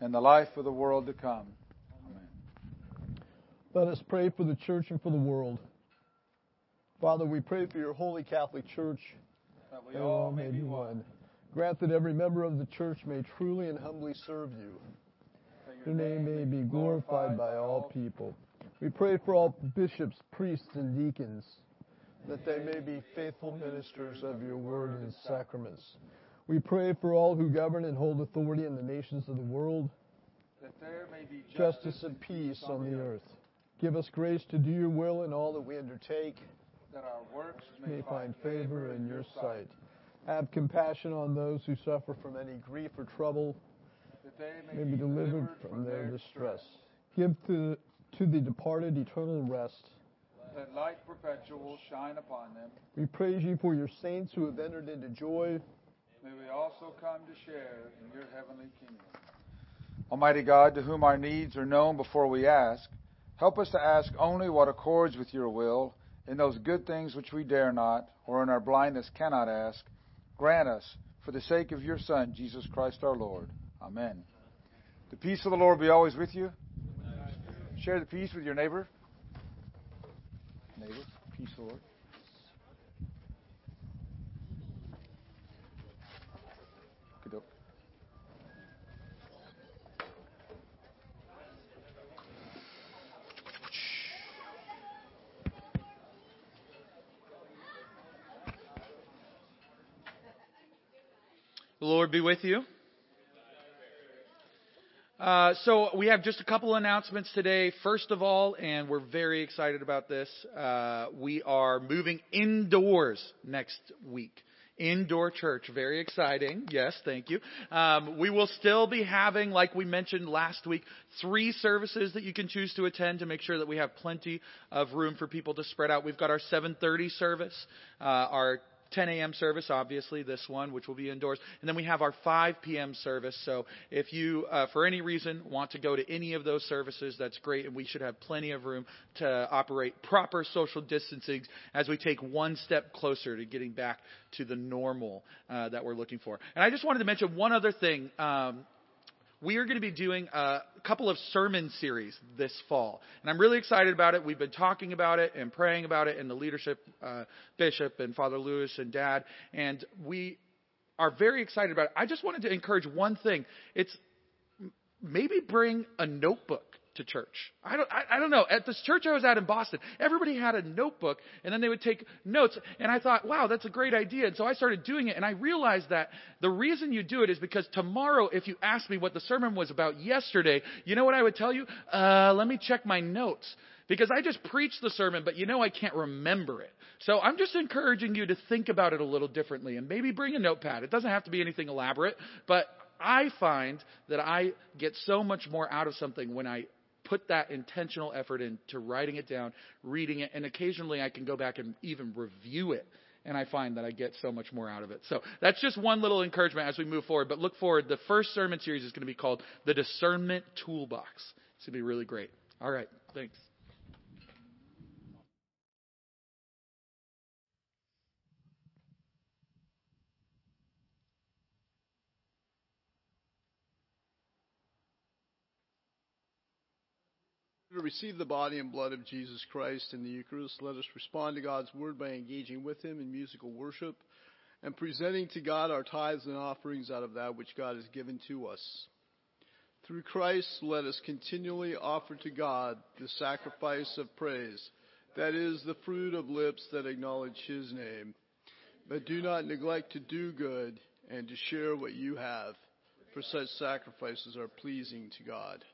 and the life of the world to come. Amen. Let us pray for the church and for the world. Father, we pray for your holy Catholic Church That we all um, may be one. Grant that every member of the church may truly and humbly serve you. Your name may be glorified by all people. We pray for all bishops, priests, and deacons, that they may be faithful ministers of your word and sacraments. We pray for all who govern and hold authority in the nations of the world, That there may be justice and peace on the earth. Give us grace to do your will in all that we undertake, that our works may find favor in your sight. Have compassion on those who suffer from any grief or trouble, that they may be delivered from their distress. Give to, to the departed eternal rest. that light perpetual shine upon them. We praise you for your saints who have entered into joy. May we also come to share in your heavenly kingdom. Almighty God, to whom our needs are known before we ask, help us to ask only what accords with your will in those good things which we dare not, or in our blindness cannot ask. Grant us, for the sake of your Son, Jesus Christ our Lord. Amen. The peace of the Lord be always with you. Share the peace with your neighbor. Neighbor, peace, Lord. Good The Lord be with you. Uh, so we have just a couple announcements today. First of all, and we're very excited about this, uh, we are moving indoors next week. Indoor church, very exciting. Yes, thank you. Um, we will still be having, like we mentioned last week, three services that you can choose to attend to make sure that we have plenty of room for people to spread out. We've got our 7:30 service, uh, our 10 a.m. service, obviously, this one, which will be indoors. And then we have our 5 p.m. service. So if you, uh, for any reason, want to go to any of those services, that's great. And we should have plenty of room to operate proper social distancing as we take one step closer to getting back to the normal uh, that we're looking for. And I just wanted to mention one other thing. Um, we are going to be doing a couple of sermon series this fall. And I'm really excited about it. We've been talking about it and praying about it, and the leadership, uh, Bishop and Father Lewis and Dad, and we are very excited about it. I just wanted to encourage one thing. It's maybe bring a notebook to church. I don't, I, I, don't know. At this church I was at in Boston, everybody had a notebook and then they would take notes. And I thought, wow, that's a great idea. And so I started doing it and I realized that the reason you do it is because tomorrow, if you ask me what the sermon was about yesterday, you know what I would tell you? Uh, let me check my notes. Because I just preached the sermon, but you know I can't remember it. So I'm just encouraging you to think about it a little differently and maybe bring a notepad. It doesn't have to be anything elaborate, but I find that I get so much more out of something when I put that intentional effort into writing it down, reading it, and occasionally I can go back and even review it. And I find that I get so much more out of it. So that's just one little encouragement as we move forward. But look forward. The first sermon series is going to be called The Discernment Toolbox. It's going to be really great. All right. Thanks. To receive the body and blood of Jesus Christ in the Eucharist, let us respond to God's word by engaging with Him in musical worship and presenting to God our tithes and offerings out of that which God has given to us. Through Christ, let us continually offer to God the sacrifice of praise, that is, the fruit of lips that acknowledge His name. But do not neglect to do good and to share what you have, for such sacrifices are pleasing to God.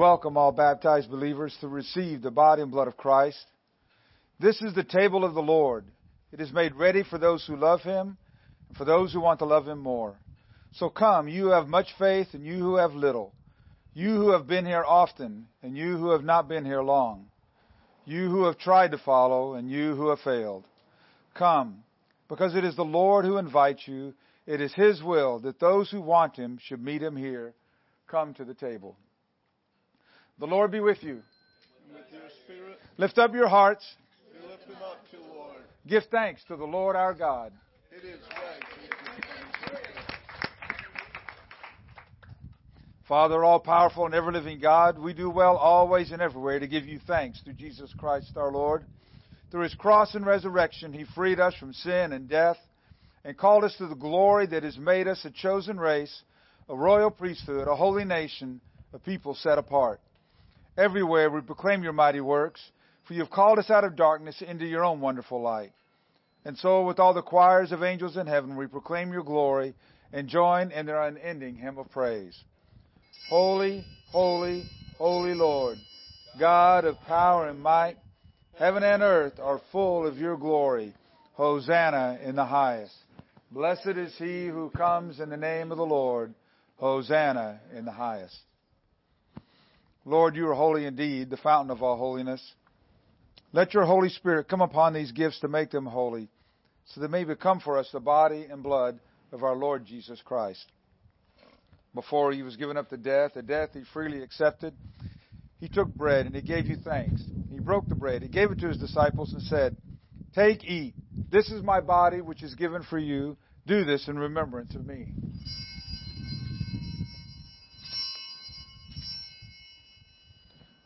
Welcome all baptized believers to receive the body and blood of Christ. This is the table of the Lord. It is made ready for those who love him and for those who want to love him more. So come, you who have much faith and you who have little, you who have been here often and you who have not been here long, you who have tried to follow and you who have failed. Come, because it is the Lord who invites you. It is his will that those who want him should meet him here. Come to the table. The Lord be with you. With your spirit, Lift up your hearts. we lift them up to. Give thanks to the Lord our God. It is right to give thanks. Father, all powerful and ever living God, we do well always and everywhere to give you thanks through Jesus Christ our Lord. Through his cross and resurrection, he freed us from sin and death and called us to the glory that has made us a chosen race, a royal priesthood, a holy nation, a people set apart. Everywhere we proclaim your mighty works, for you have called us out of darkness into your own wonderful light. And so, with all the choirs of angels in heaven, we proclaim your glory and join in their unending hymn of praise. Holy, holy, holy Lord, God of power and might, heaven and earth are full of your glory. Hosanna in the highest. Blessed is he who comes in the name of the Lord. Hosanna in the highest. Lord, you are holy indeed, the fountain of all holiness. Let your Holy Spirit come upon these gifts to make them holy, so they may become for us the body and blood of our Lord Jesus Christ. Before he was given up to death, a death he freely accepted, he took bread and he gave you thanks. He broke the bread, he gave it to his disciples and said, Take, eat. This is my body which is given for you. Do this in remembrance of me.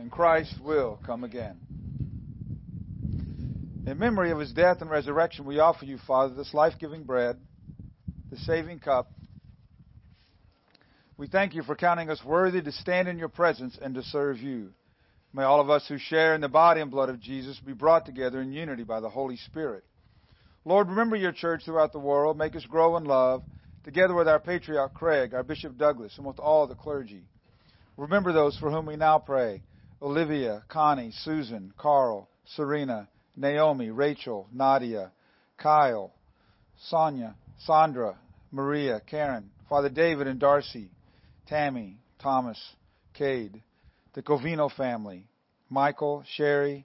and Christ will come again. In memory of his death and resurrection, we offer you, Father, this life giving bread, the saving cup. We thank you for counting us worthy to stand in your presence and to serve you. May all of us who share in the body and blood of Jesus be brought together in unity by the Holy Spirit. Lord, remember your church throughout the world. Make us grow in love, together with our patriarch Craig, our Bishop Douglas, and with all the clergy. Remember those for whom we now pray Olivia, Connie, Susan, Carl, Serena, Naomi, Rachel, Nadia, Kyle, Sonia, Sandra, Maria, Karen, Father David and Darcy, Tammy, Thomas, Cade, the Covino family, Michael, Sherry,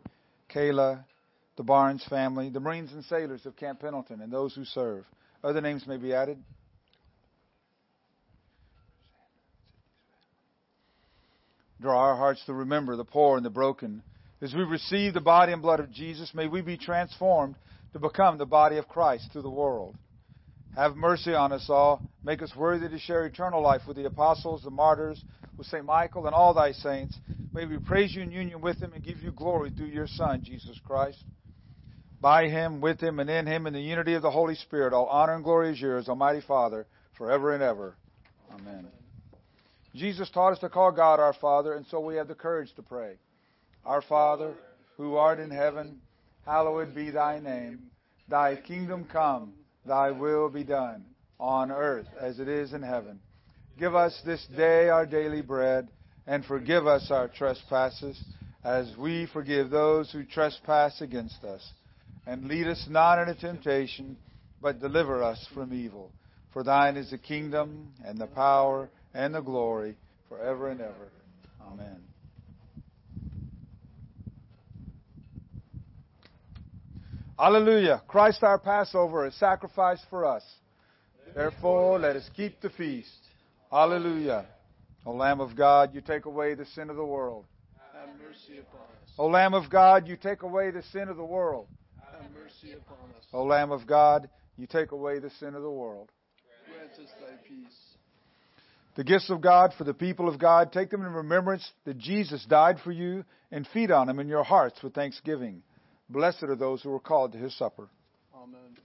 Kayla, the Barnes family, the Marines and sailors of Camp Pendleton, and those who serve. Other names may be added. Draw our hearts to remember the poor and the broken. As we receive the body and blood of Jesus, may we be transformed to become the body of Christ to the world. Have mercy on us all. Make us worthy to share eternal life with the apostles, the martyrs, with St. Michael, and all thy saints. May we praise you in union with them and give you glory through your Son, Jesus Christ. By him, with him, and in him, in the unity of the Holy Spirit, all honor and glory is yours, Almighty Father, forever and ever. Amen. Jesus taught us to call God our Father, and so we have the courage to pray. Our Father, who art in heaven, hallowed be thy name. Thy kingdom come, thy will be done, on earth as it is in heaven. Give us this day our daily bread, and forgive us our trespasses, as we forgive those who trespass against us. And lead us not into temptation, but deliver us from evil. For thine is the kingdom, and the power, and the glory, forever and ever. Amen. Hallelujah. Christ our Passover is sacrificed for us. Therefore, let us keep the feast. Hallelujah. O Lamb of God, you take away the sin of the world. Have mercy upon us. O Lamb of God, you take away the sin of the world. Have mercy upon us. O Lamb of God, you take away the sin of the world. Grant us thy peace the gifts of God for the people of God. Take them in remembrance that Jesus died for you and feed on them in your hearts with thanksgiving. Blessed are those who are called to his supper. Amen.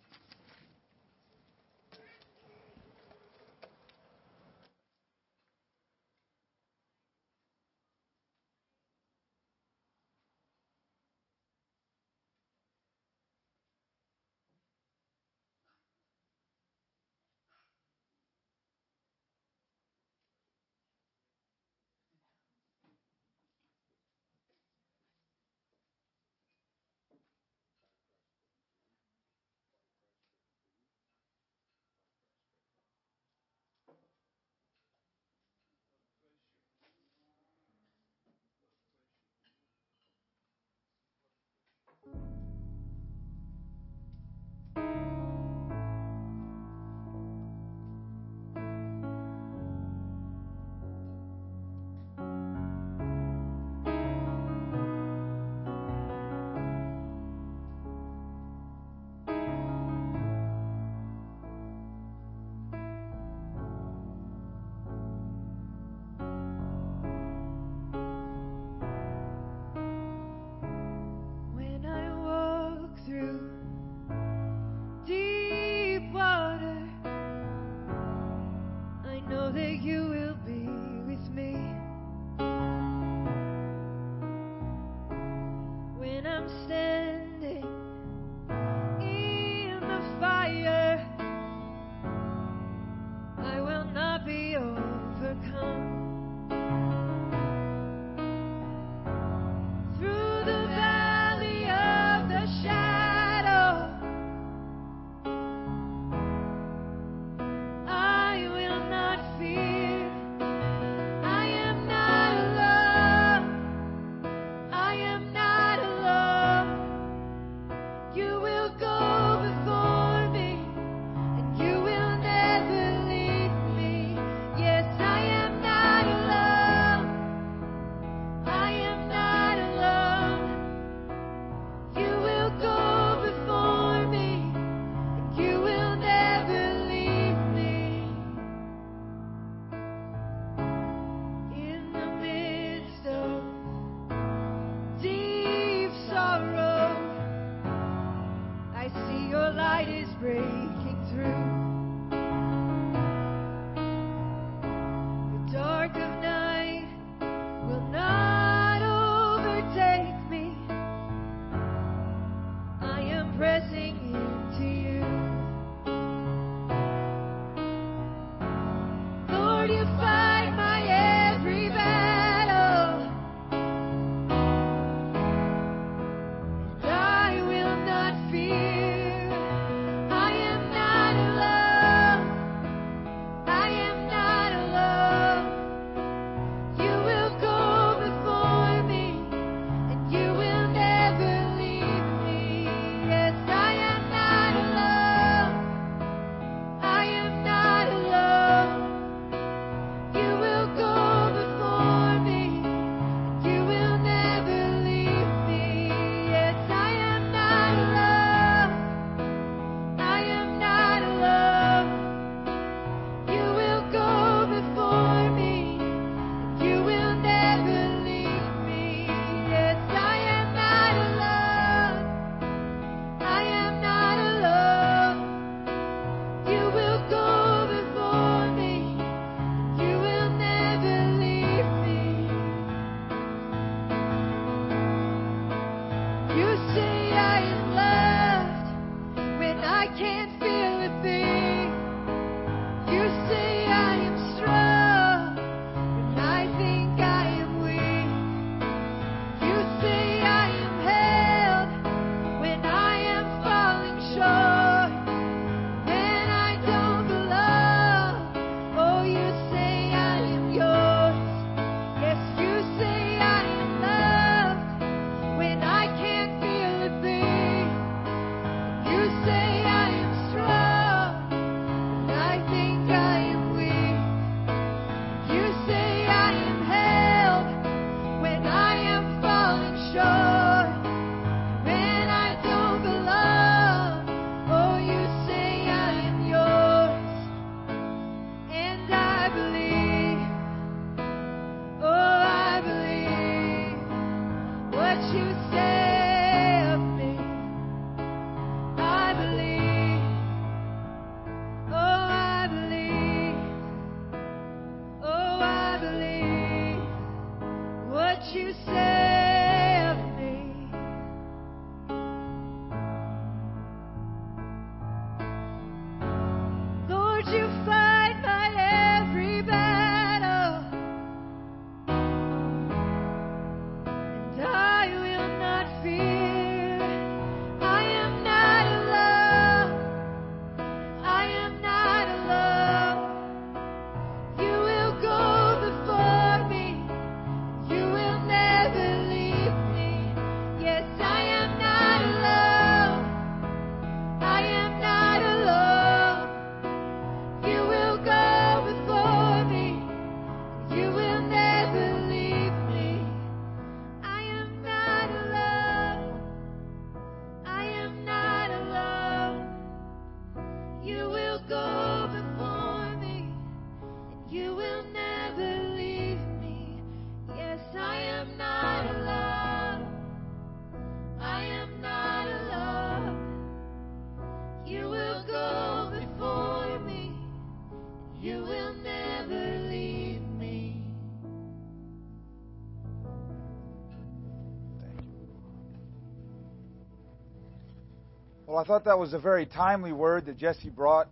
I thought that was a very timely word that Jesse brought.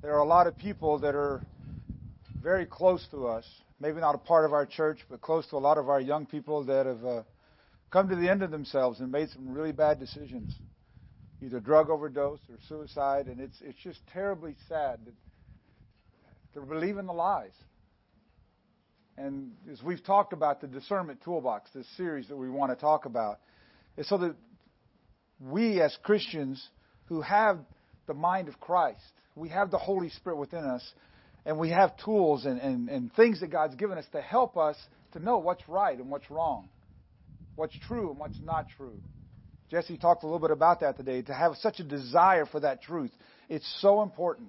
There are a lot of people that are very close to us, maybe not a part of our church, but close to a lot of our young people that have uh, come to the end of themselves and made some really bad decisions, either drug overdose or suicide, and it's it's just terribly sad that they're believing the lies. And as we've talked about the discernment toolbox, this series that we want to talk about, so that we as Christians who have the mind of Christ, we have the Holy Spirit within us, and we have tools and, and, and things that God's given us to help us to know what's right and what's wrong, what's true and what's not true. Jesse talked a little bit about that today, to have such a desire for that truth. It's so important.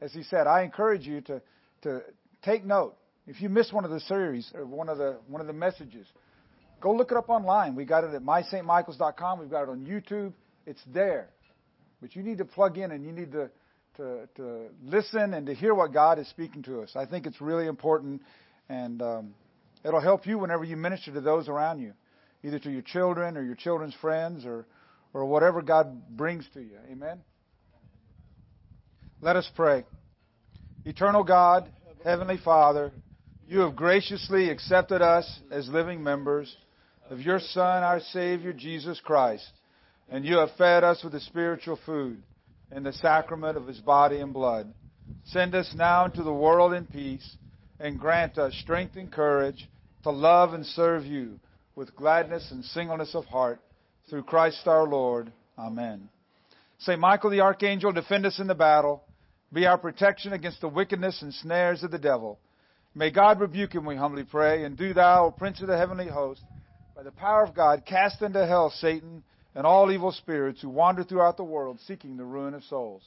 As he said, I encourage you to, to take note. If you miss one of the series or one of the one of the messages, go look it up online. We got it at mystmichaels.com. We've got it on YouTube. It's there. But you need to plug in and you need to, to, to listen and to hear what God is speaking to us. I think it's really important, and um, it'll help you whenever you minister to those around you, either to your children or your children's friends or, or whatever God brings to you. Amen? Let us pray. Eternal God, Heavenly Father, you have graciously accepted us as living members of your Son, our Savior, Jesus Christ, and you have fed us with the spiritual food in the sacrament of his body and blood. Send us now into the world in peace, and grant us strength and courage to love and serve you with gladness and singleness of heart, through Christ our Lord. Amen. St. Michael the Archangel, defend us in the battle. Be our protection against the wickedness and snares of the devil. May God rebuke him, we humbly pray, and do thou, O Prince of the heavenly host, by the power of God, cast into hell Satan and all evil spirits who wander throughout the world seeking the ruin of souls.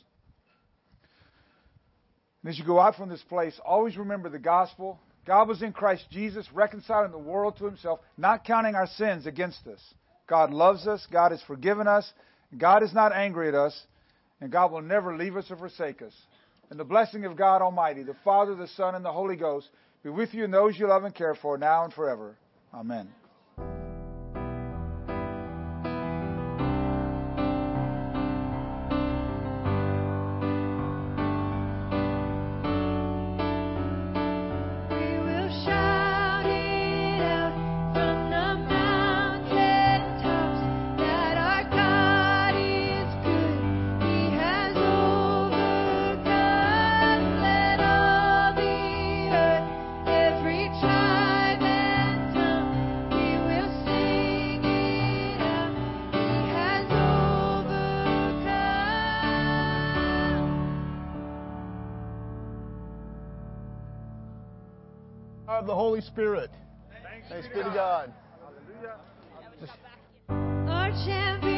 And as you go out from this place, always remember the gospel. God was in Christ Jesus, reconciling the world to himself, not counting our sins against us. God loves us, God has forgiven us, God is not angry at us, and God will never leave us or forsake us. And the blessing of God Almighty, the Father, the Son, and the Holy Ghost be with you and those you love and care for now and forever. Amen. Spirit. Thanks be to God. Our champion.